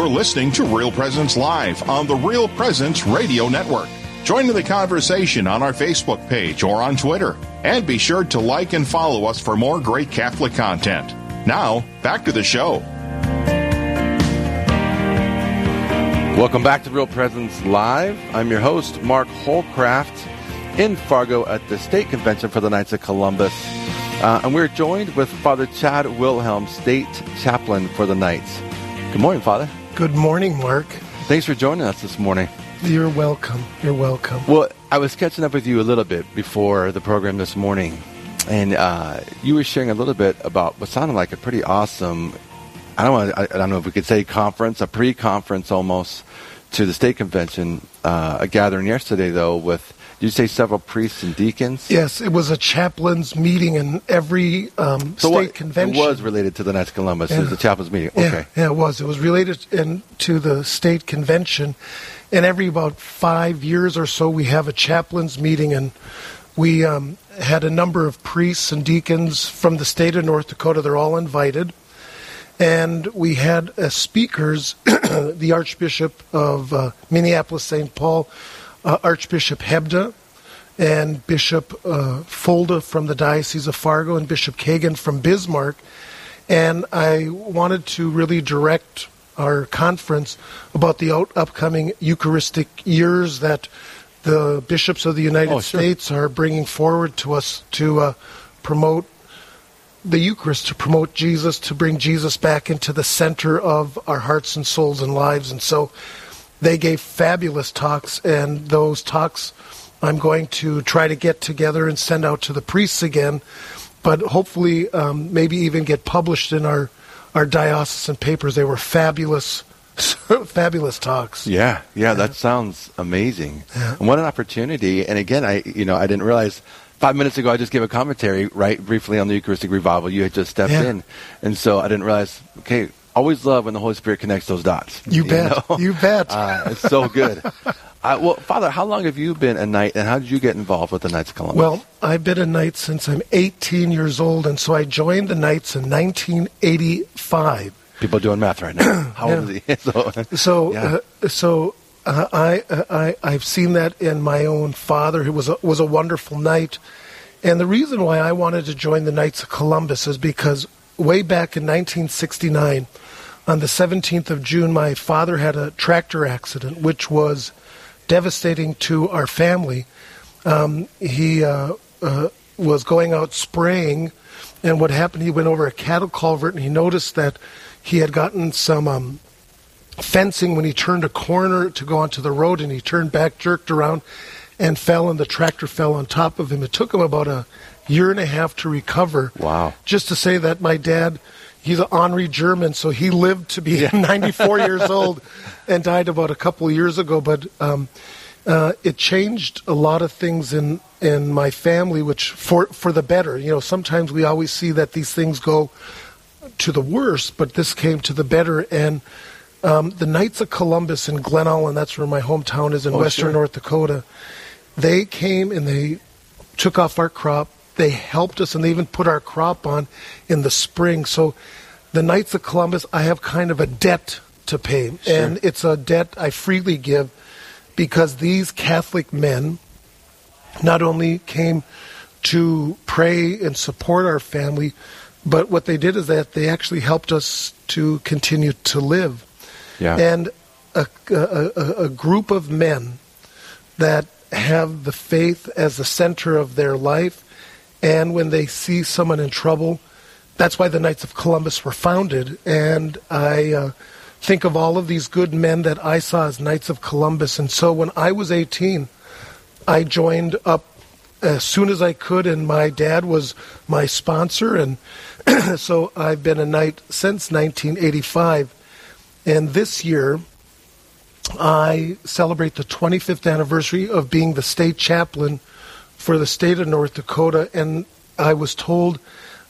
You're listening to Real Presence Live on the Real Presence Radio Network. Join in the conversation on our Facebook page or on Twitter. And be sure to like and follow us for more great Catholic content. Now, back to the show. Welcome back to Real Presence Live. I'm your host, Mark Holcraft, in Fargo at the State Convention for the Knights of Columbus. Uh, and we're joined with Father Chad Wilhelm, State Chaplain for the Knights. Good morning, Father. Good morning, Mark. Thanks for joining us this morning. You're welcome. You're welcome. Well, I was catching up with you a little bit before the program this morning, and uh, you were sharing a little bit about what sounded like a pretty awesome. I don't want. I, I don't know if we could say conference, a pre-conference almost to the state convention. Uh, a gathering yesterday, though, with did you say several priests and deacons? Yes, it was a chaplain's meeting in every um, so state what, convention. It was related to the Knights of Columbus. Yeah. It was a chaplain's meeting. Yeah, Okay. yeah, it was. It was related in, to the state convention. And every about five years or so, we have a chaplain's meeting, and we um, had a number of priests and deacons from the state of North Dakota. They're all invited. And we had as speakers the Archbishop of uh, Minneapolis St. Paul, uh, Archbishop Hebda, and Bishop uh, Folda from the Diocese of Fargo, and Bishop Kagan from Bismarck. And I wanted to really direct our conference about the out- upcoming Eucharistic years that the bishops of the United Oh, sure. States are bringing forward to us to uh, promote the Eucharist, to promote Jesus, to bring Jesus back into the center of our hearts and souls and lives. And so they gave fabulous talks, and those talks I'm going to try to get together and send out to the priests again, but hopefully um, maybe even get published in our, our diocesan papers. They were fabulous, fabulous talks. Yeah, yeah, that sounds amazing. And what an opportunity. And again, I you know, I didn't realize five minutes ago I just gave a commentary, right, briefly on the Eucharistic revival. You had just stepped Yeah. in. And so I didn't realize, okay, always love when the Holy Spirit connects those dots. You bet. know? You bet. Uh, it's so good. uh, well, Father, how long have you been a knight and how did you get involved with the Knights of Columbus? Well, I've been a knight since I'm 18 years old, and so I joined the Knights in 1985. people doing math right now. How old is he? so, So, Yeah. uh, so uh, I, uh, I I've seen that in my own father, who was a, was a wonderful knight, and the reason why I wanted to join the Knights of Columbus is because way back in 1969, on the 17th of June, my father had a tractor accident, which was devastating to our family. Um, he uh, uh, was going out spraying, and what happened? He went over a cattle culvert, and he noticed that he had gotten some um, fencing when he turned a corner to go onto the road, and he turned back, jerked around, and fell, and the tractor fell on top of him. It took him about a year and a half to recover. Wow. Just to say that my dad, he's an Henri German, so he lived to be 94 years old and died about a couple of years ago. But um, uh, it changed a lot of things in in my family, which for for the better. You know, sometimes we always see that these things go to the worse, but this came to the better. And um, the Knights of Columbus in Glen Ullin, that's where my hometown is in Oh, western sure. North Dakota, they came and they took off our crop. They helped us and they even put our crop on in the spring. So the Knights of Columbus, I have kind of a debt to pay. And it's a debt I freely give because these Catholic men not only came to pray and support our family, but what they did is that they actually helped us to continue to live. yeah. And a, a, a, a group of men that have the faith as the center of their life, and when they see someone in trouble, that's why the Knights of Columbus were founded. And I uh, think of all of these good men that I saw as Knights of Columbus. And so when I was 18, I joined up as soon as I could, and my dad was my sponsor. And so I've been a knight since 1985. And this year, I celebrate the 25th anniversary of being the state chaplain for the state of North Dakota. And I was told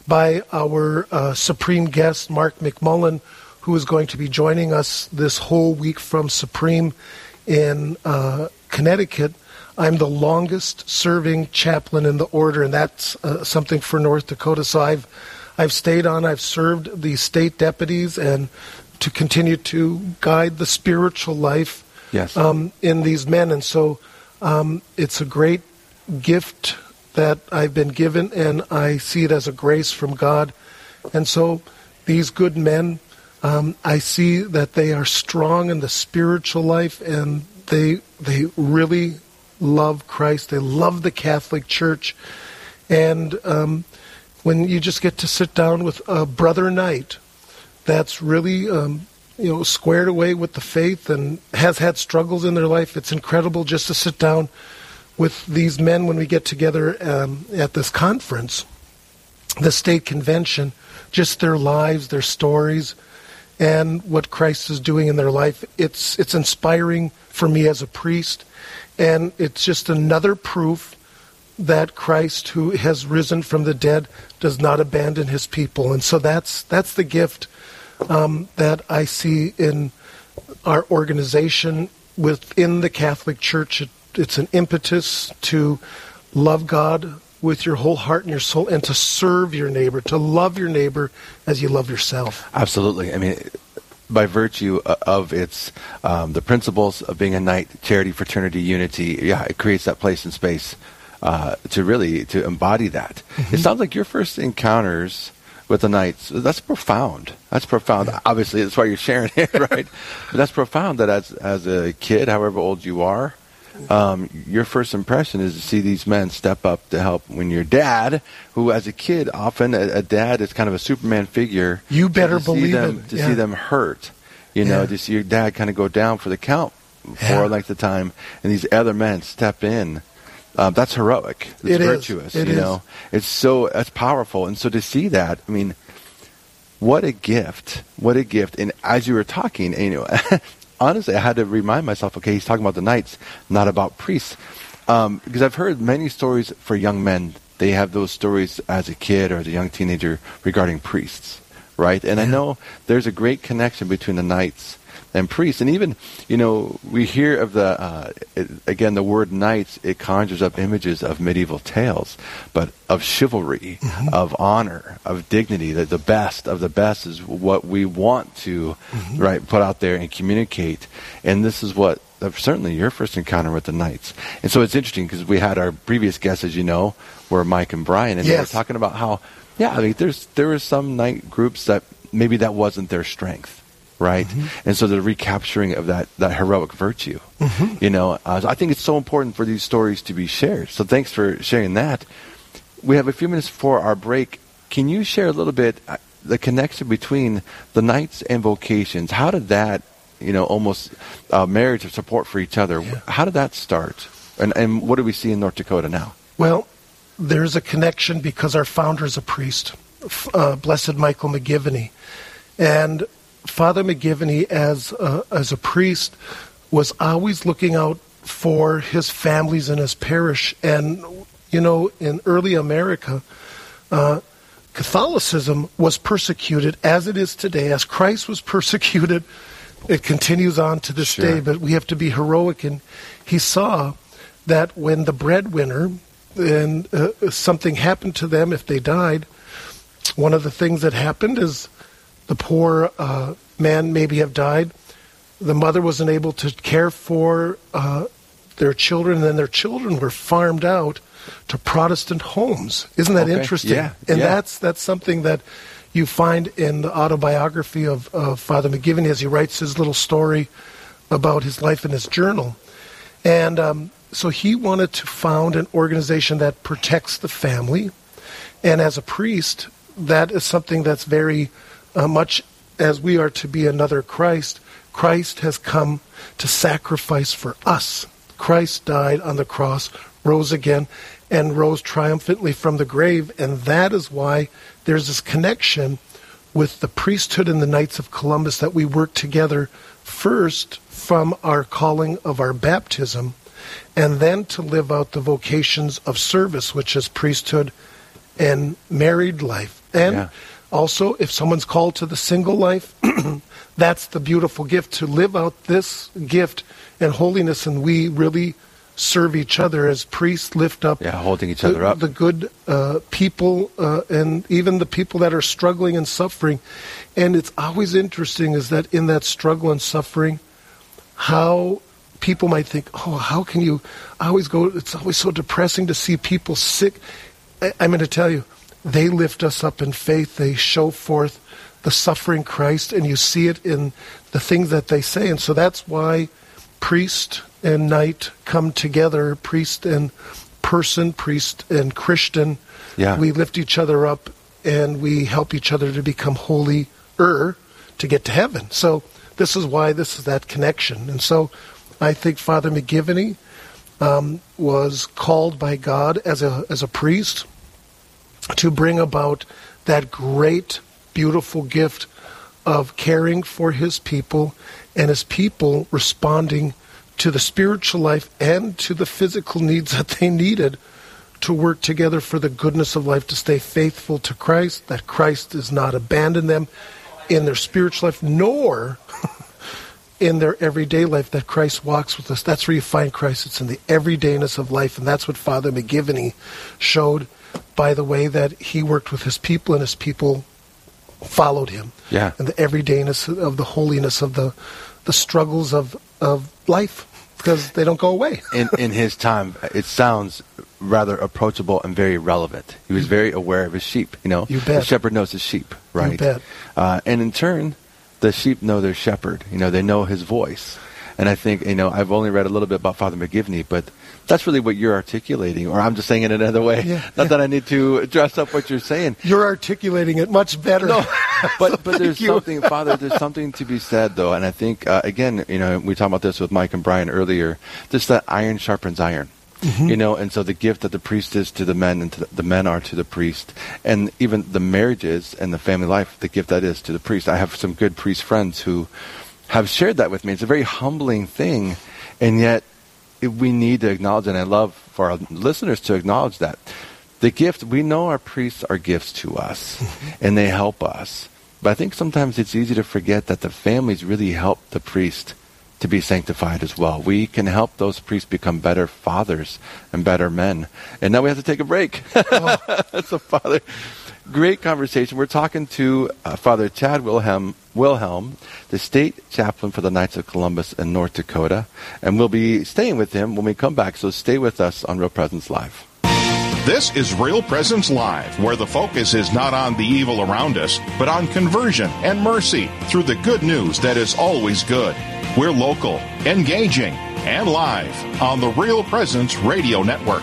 by our uh, supreme guest, Mark McMullen, who is going to be joining us this whole week from Supreme in uh, Connecticut. I'm the longest serving chaplain in the order, and that's uh, something for North Dakota. So I've I've stayed on. I've served the state deputies and to continue to guide the spiritual life Yes. um, in these men. And so um, it's a great gift that I've been given, and I see it as a grace from God. And so these good men, um, I see that they are strong in the spiritual life, and they they really love Christ. They love the Catholic Church, and um, when you just get to sit down with a brother knight, that's really um, you know squared away with the faith and has had struggles in their life. It's incredible just to sit down with these men when we get together um, at this conference, the state convention, just their lives, their stories, and what Christ is doing in their life. It's it's inspiring for me as a priest, and it's just another proof that Christ, who has risen from the dead, does not abandon his people. And so that's that's the gift um, that I see in our organization within the Catholic Church. It, it's an impetus to love God with your whole heart and your soul and to serve your neighbor, to love your neighbor as you love yourself. Absolutely. I mean, by virtue of its um, the principles of being a knight, charity, fraternity, unity, yeah, it creates that place and space uh, to really to embody that. Mm-hmm. It sounds like your first encounters with the knights that's profound. That's profound. Yeah. Obviously, that's why you're sharing it, right? but that's profound. That as as a kid, however old you are. Um, your first impression is to see these men step up to help when your dad, who as a kid, often a, a dad is kind of a Superman figure. You better see believe them, it. To Yeah. see them hurt, you know, Yeah. to see your dad kind of go down for the count for Yeah. a length of time, and these other men step in. Um, that's heroic. It's It is. virtuous. It you is. know, it's so that's powerful, and so to see that, I mean, what a gift! What a gift! And as you were talking, you know, honestly, I had to remind myself, okay, he's talking about the knights, not about priests, um, because I've heard many stories for young men. They have those stories as a kid or as a young teenager regarding priests, right? And I know there's a great connection between the knights and priests, and even you know we hear of the uh, it, again the word knights. It conjures up images of medieval tales, but of chivalry, of honor, of dignity. That the best of the best is what we want to right put out there and communicate. And this is what uh, certainly your first encounter with the knights. And so it's interesting because we had our previous guests, as you know, were Mike and Brian, and they were talking about how yeah, I mean there's there were some Knight groups that maybe that wasn't their strength right? And so the recapturing of that, that heroic virtue, you know, uh, so I think it's so important for these stories to be shared. So thanks for sharing that. We have a few minutes for our break. Can you share a little bit uh, the connection between the knights and vocations? How did that, you know, almost uh, marriage of support for each other? Yeah. How did that start? And, and what do we see in North Dakota now? Well, there's a connection because our founder is a priest, uh, Blessed Michael McGivney, and Father McGivney, as a, as a priest, was always looking out for his families in his parish. And you know, in early America, uh, Catholicism was persecuted as it is today, as Christ was persecuted. It continues on to this Sure. day, but we have to be heroic. And he saw that when the breadwinner and uh, something happened to them, if they died, one of the things that happened is the poor uh, man maybe have died. The mother wasn't able to care for uh, their children, and then their children were farmed out to Protestant homes. Isn't that Okay. interesting? Yeah, And yeah. that's that's something that you find in the autobiography of, of Father McGivney as he writes his little story about his life in his journal. And um, so he wanted to found an organization that protects the family. And as a priest, that is something that's very uh, much as we are to be another Christ. Christ has come to sacrifice for us. Christ died on the cross, rose again, and rose triumphantly from the grave. And that is why there's this connection with the priesthood and the Knights of Columbus that we work together first from our calling of our baptism and then to live out the vocations of service, which is priesthood and married life. And Yeah. Also, if someone's called to the single life, that's the beautiful gift to live out this gift and holiness. And we really serve each other as priests lift up Yeah, holding each other the, up. the good uh, people uh, and even the people that are struggling and suffering. And it's always interesting is that in that struggle and suffering, how people might think, oh, how can you I always go, it's always so depressing to see people sick. I, I'm going to tell you, they lift us up in faith. They show forth the suffering Christ, and you see it in the things that they say. And so that's why priest and knight come together, priest and person, priest and Christian. Yeah. We lift each other up and we help each other to become holier to get to heaven. So this is why this is that connection. And so I think Father McGivney um, was called by God as a as a priest to bring about that great, beautiful gift of caring for his people and his people responding to the spiritual life and to the physical needs that they needed to work together for the goodness of life, to stay faithful to Christ, that Christ does not abandon them in their spiritual life, nor in their everyday life that Christ walks with us. That's where you find Christ. It's in the everydayness of life, and that's what Father McGivney showed by the way that he worked with his people and his people followed him. Yeah. And the everydayness of the holiness of the the struggles of of life because they don't go away. in in his time, it sounds rather approachable and very relevant. He was very aware of his sheep. You know, You bet. the shepherd knows his sheep, right? bet. Uh, and in turn, the sheep know their shepherd. You know, they know his voice. And I think you know, I've only read a little bit about Father McGivney, but that's really what you're articulating. Or I'm just saying it another way. Yeah, Not yeah. that I need to dress up what you're saying. You're articulating it much better. No, but but there's you. something, Father. There's something to be said, though, and I think uh, again, you know, we talked about this with Mike and Brian earlier. Just that iron sharpens iron. Mm-hmm. You know, and so the gift that the priest is to the men and to the, the men are to the priest, and even the marriages and the family life, the gift that is to the priest. I have some good priest friends who have shared that with me. It's a very humbling thing, and yet we need to acknowledge, and I love for our listeners to acknowledge that the gift we know our priests are gifts to us, and they help us. But I think sometimes it's easy to forget that the families really help the priest to be sanctified as well. We can help those priests become better fathers and better men. And now we have to take a break. Oh. so, Father, great conversation. We're talking to uh, Father Chad Wilhelm, Wilhelm, the state chaplain for the Knights of Columbus in North Dakota. And we'll be staying with him when we come back. So stay with us on Real Presence Live. This is Real Presence Live, where the focus is not on the evil around us, but on conversion and mercy through the good news that is always good. We're local, engaging, and live on the Real Presence Radio Network.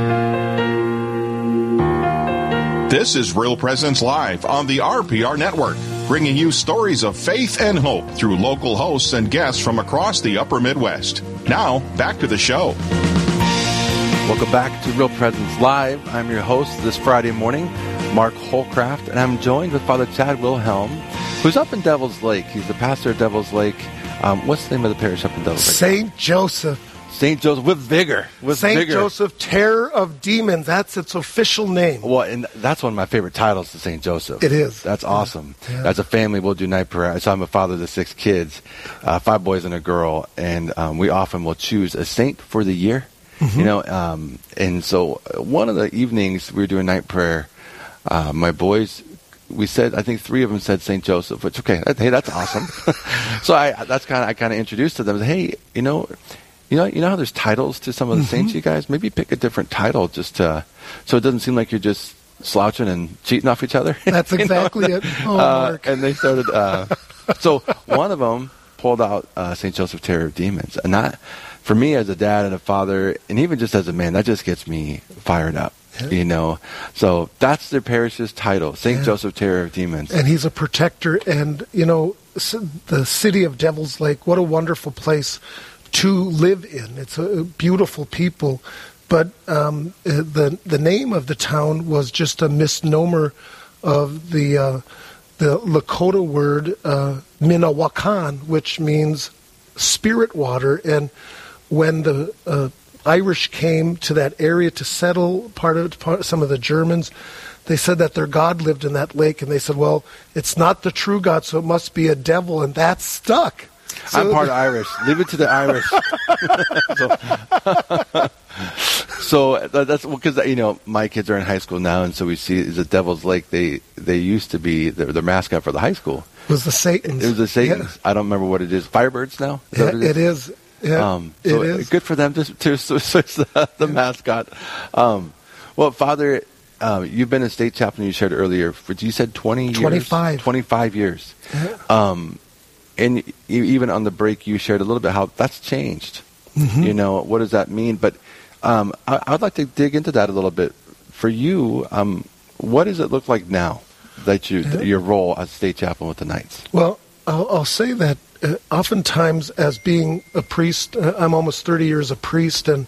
This is Real Presence Live on the RPR Network, bringing you stories of faith and hope through local hosts and guests from across the upper Midwest. Now, back to the show. Welcome back to Real Presence Live. I'm your host this Friday morning, Mark Holcraft, and I'm joined with Father Chad Wilhelm, who's up in Devil's Lake. He's the pastor of Devil's Lake. Um, what's the name of the parish up in Devil's Lake? St. Joseph. St. Joseph with vigor. With St. vigor. Joseph, Terror of Demons. That's its official name. Well, and that's one of my favorite titles to St. Joseph. It is. That's awesome. Yeah. As a family, we'll do night prayer. So I'm a father to six kids, uh, five boys and a girl, and um, we often will choose a saint for the year. Mm-hmm. You know, um, and so uh, one of the evenings we were doing night prayer. Uh, my boys, we said, I think three of them said St. Joseph, which okay, hey, that's awesome. so I that's kind of I kind of introduced to them. Hey, you know, you know, you know how there's titles to some of the saints, you guys. Maybe pick a different title just to, so it doesn't seem like you're just slouching and cheating off each other. That's exactly it. Oh, Uh, Mark. and they started. Uh, so one of them pulled out uh, Saint Joseph Terror of Demons, and that, for me as a dad and a father, and even just as a man, that just gets me fired up. You know, so that's their parish's title, Saint Yeah. Joseph Terror of Demons. and he's a protector. And you know, the city of Devil's Lake. What a wonderful place to live in. It's a beautiful people, but um, uh, the the name of the town was just a misnomer of the uh, the Lakota word uh, Minawakan, which means spirit water. And when the uh, Irish came to that area to settle, part of part, some of the Germans, they said that their god lived in that lake, and they said, "Well, it's not the true God, so it must be a devil," and that stuck. I'm So- part Irish. Leave it to the Irish. so, so that's because you know my kids are in high school now, and so we see the Devil's Lake. They they used to be the, the mascot for the high school. It was the Satan's. It was the Satans. I don't remember what it is. Firebirds now. Is Yeah, what yeah, it is. Yeah, Um, so it is. good for them to, to switch the, the mascot. Um, well, Father, um, you've been a state chaplain. You shared earlier. For, you said twenty years. 25. Twenty-five years. Yeah. Um, and even on the break, you shared a little bit how that's changed. Mm-hmm. You know, what does that mean? But um, I, I'd like to dig into that a little bit. For you, um, what does it look like now that you Yeah. your role as state chaplain with the Knights? Well, I'll, I'll say that uh, oftentimes, as being a priest, uh, I'm almost 30 years a priest, and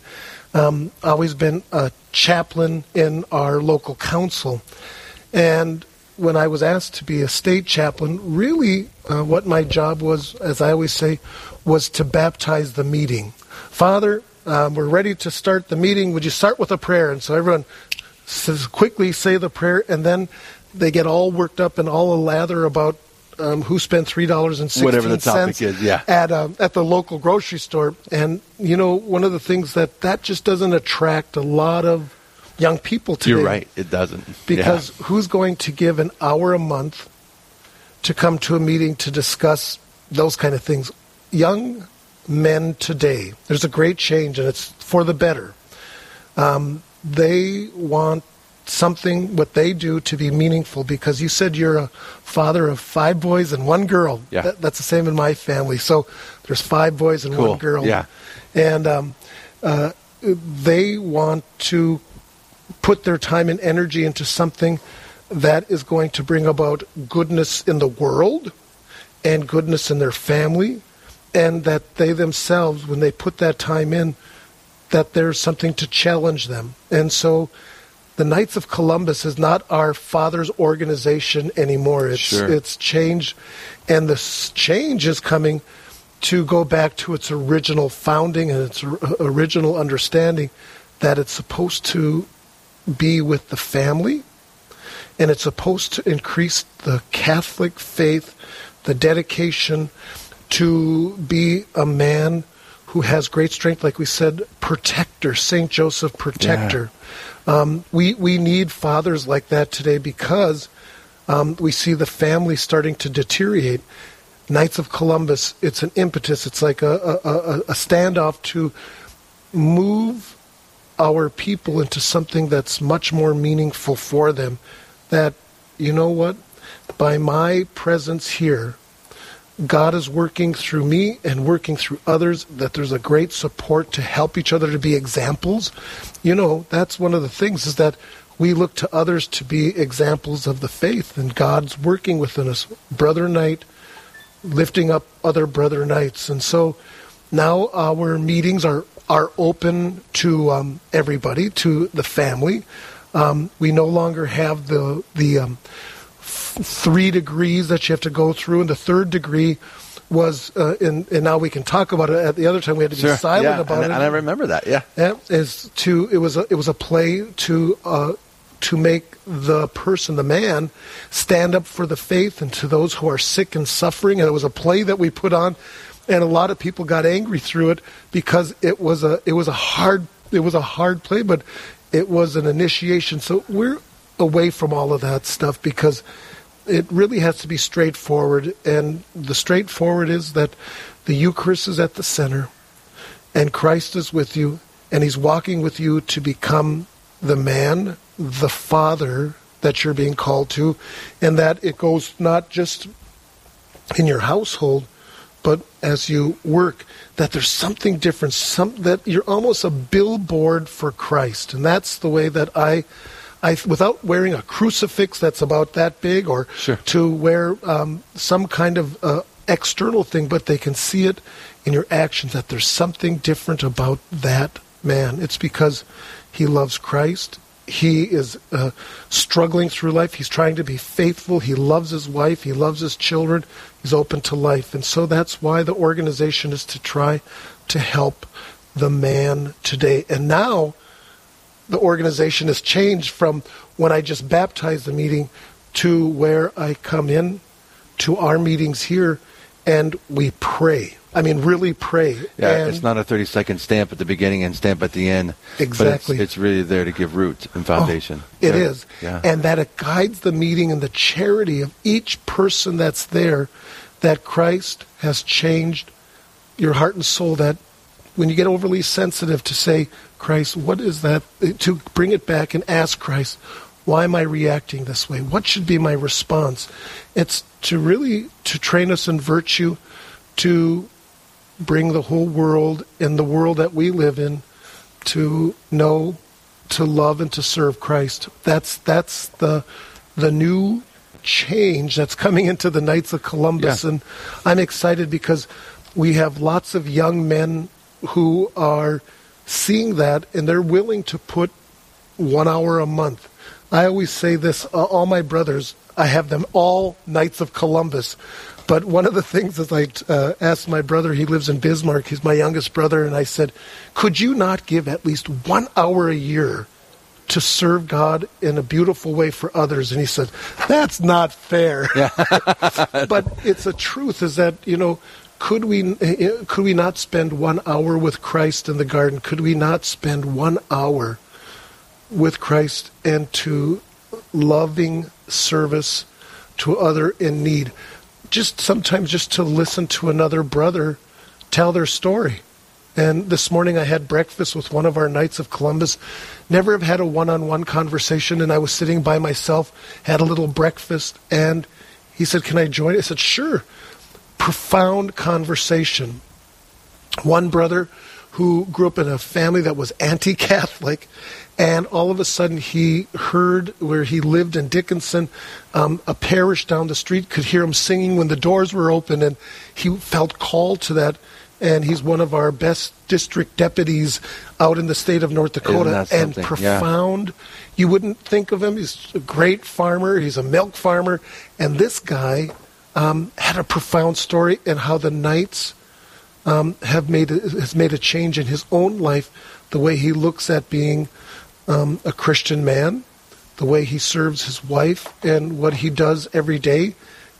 um, always been a chaplain in our local council. And when I was asked to be a state chaplain, really, uh, what my job was, as I always say, was to baptize the meeting. Father, um, we're ready to start the meeting. Would you start with a prayer? And so everyone says quickly say the prayer, and then they get all worked up and all a lather about um, who spent three dollars and sixteen Whatever the topic cents is, yeah. at um, at the local grocery store. And you know, one of the things that that just doesn't attract a lot of young people today. You're right. It doesn't Because Yeah. who's going to give an hour a month to come to a meeting to discuss those kind of things? Young men today, there's a great change, and it's for the better. Um, they want something, what they do, to be meaningful because you said you're a father of five boys and one girl. Yeah. That- that's the same in my family. So there's five boys and Cool. one girl. Yeah. And um, uh, they want to put their time and energy into something that is going to bring about goodness in the world and goodness in their family, and that they themselves, when they put that time in, that there's something to challenge them. And so the Knights of Columbus is not our father's organization anymore. It's Sure. it's changed, and the change is coming to go back to its original founding and its or- original understanding that it's supposed to be with the family and it's supposed to increase the Catholic faith, the dedication to be a man who has great strength, like we said, protector, Saint Joseph, protector. Yeah. Um, we we need fathers like that today because um, we see the family starting to deteriorate. Knights of Columbus, it's an impetus. It's like a, a, a, a standoff to move our people into something that's much more meaningful for them. That, you know what? By my presence here, God is working through me and working through others, that there's a great support to help each other to be examples. You know, that's one of the things is that we look to others to be examples of the faith, and God's working within us. Brother Knight, lifting up other brother knights. And so now our meetings are, are open to um, everybody, to the family. Um, we no longer have the, the um, f- three degrees that you have to go through, and the third degree was, uh, in, and now we can talk about it. At the other time, we had to sure. be silent yeah, about and, it. And I remember that. Yeah, yeah, is to it was a, it was a play to uh, to make the person, the man, stand up for the faith and to those who are sick and suffering. And it was a play that we put on, and a lot of people got angry through it because it was a it was a hard it was a hard play, but it was an initiation. So we're away from all of that stuff because it really has to be straightforward. And the straightforward is that the Eucharist is at the center, and Christ is with you, and He's walking with you to become the man the father that you're being called to, and that it goes not just in your household, but as you work, that there's something different, some that you're almost a billboard for Christ, and that's the way that I, I without wearing a crucifix that's about that big, or sure. to wear um, some kind of uh, external thing, but they can see it in your actions that there's something different about that man. It's because he loves Christ he is uh, struggling through life. He's trying to be faithful. He loves his wife. He loves his children. He's open to life. And so that's why the organization is to try to help the man today. And now the organization has changed from when I just baptized the meeting to where I come in to our meetings here and we pray. I mean, really pray. Yeah, and it's not a 30 second stamp at the beginning and stamp at the end. Exactly. It's, it's, really there to give root and foundation. Oh, it yeah. is, Yeah. And that it guides the meeting and the charity of each person that's there, that Christ has changed your heart and soul. That when you get overly sensitive to say, Christ, what is that? To bring it back and ask Christ, why am I reacting this way? What should be my response? It's to really to train us in virtue, to bring the whole world and the world that we live in to know, to love, and to serve Christ. That's that's the the new change that's coming into the Knights of Columbus, Yeah. and I'm excited because we have lots of young men who are seeing that and they're willing to put one hour a month. I always say this: uh, all my brothers, I have them all Knights of Columbus. But one of the things is I uh, asked my brother, he lives in Bismarck, he's my youngest brother, and I said, could you not give at least one hour a year to serve God in a beautiful way for others? And he said, that's not fair. but it's a truth is that, you know, could we, uh, could we not spend one hour with Christ in the garden? Could we not spend one hour with Christ and to loving service to other in need? Just sometimes just to listen to another brother tell their story. And this morning I had breakfast with one of our Knights of Columbus. Never have had a one on one conversation, and I was sitting by myself, had a little breakfast, and he said, Can I join? I said, Sure. Profound conversation. One brother who grew up in a family that was anti Catholic, and all of a sudden he heard where he lived in Dickinson, um, a parish down the street could hear him singing when the doors were open, and he felt called to that. And he's one of our best district deputies out in the state of North Dakota, and something? Yeah. profound. You wouldn't think of him. He's a great farmer. He's a milk farmer, and this guy um, had a profound story in how the Knights um, have made a, has made a change in his own life, the way he looks at being um, a Christian man, the way he serves his wife, and what he does every day,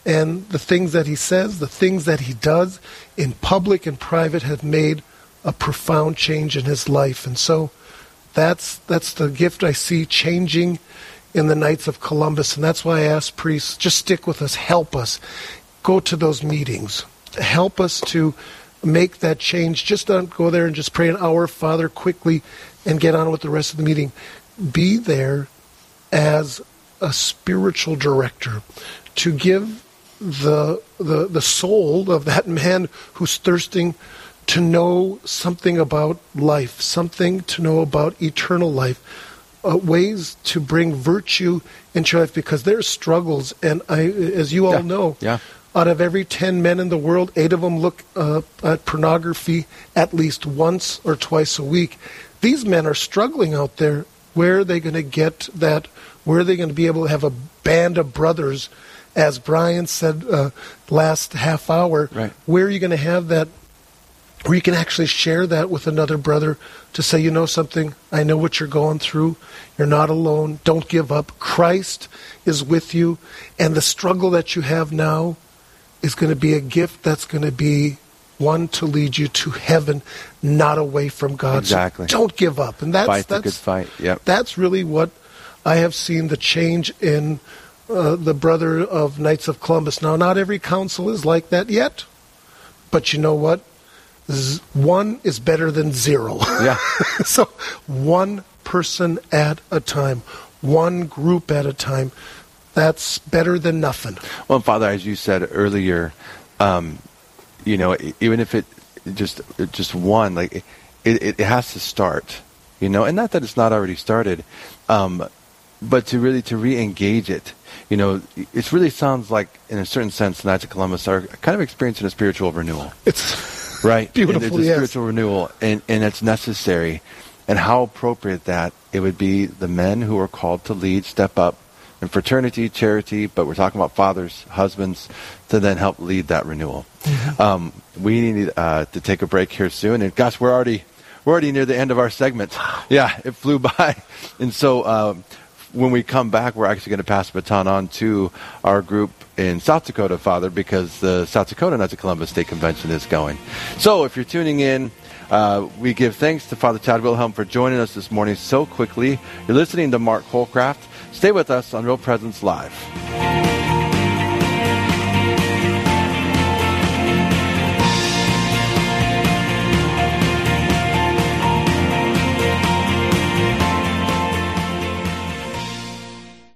and the things that he says, the things that he does in public and private have made a profound change in his life. And so that's that's the gift I see changing in the Knights of Columbus. And that's why I ask priests, just stick with us, help us. Go to those meetings. Help us to make that change. Just don't go there and just pray an hour, Father, quickly, and get on with the rest of the meeting. Be there as a spiritual director to give the, the, the soul of that man who's thirsting to know something about life, something to know about eternal life, uh, ways to bring virtue into life because there's struggles. And I, as you all Yeah. know, Yeah. out of every 10 men in the world, eight of them look uh, at pornography at least once or twice a week. These men are struggling out there. Where are they going to get that? Where are they going to be able to have a band of brothers? As Brian said uh, last half hour, Right. where are you going to have that where you can actually share that with another brother to say, you know something, I know what you're going through. You're not alone. Don't give up. Christ is with you. And the struggle that you have now is going to be a gift that's going to be one to lead you to heaven, not away from God. So Exactly. don't give up. And that's, Fight that's, good fight. Yep. that's really what I have seen the change in uh, the brother of Knights of Columbus. Now, not every council is like that yet, but you know what? Z- one is better than zero. Yeah. so, one person at a time, one group at a time. That's better than nothing. Well, Father, as you said earlier, um, you know, even if it just just one, like it, it, it has to start, you know, and not that it's not already started, um, but to really to re-engage it, you know, it really sounds like, in a certain sense, the Knights of Columbus are kind of experiencing a spiritual renewal. It's right? Beautiful, And it's a yes. spiritual renewal, and, and it's necessary. And how appropriate that it would be the men who are called to lead step up in fraternity, charity, but we're talking about fathers, husbands, to then help lead that renewal. Um, we need uh, to take a break here soon, and gosh, we're already we're already near the end of our segment. Yeah, it flew by, and so. Um, when we come back, we're actually going to pass the baton on to our group in South Dakota, Father, because the South Dakota Knights of Columbus State Convention is going. So if you're tuning in, uh, we give thanks to Father Chad Wilhelm for joining us this morning so quickly. You're listening to Mark Holcraft. Stay with us on Real Presence Live.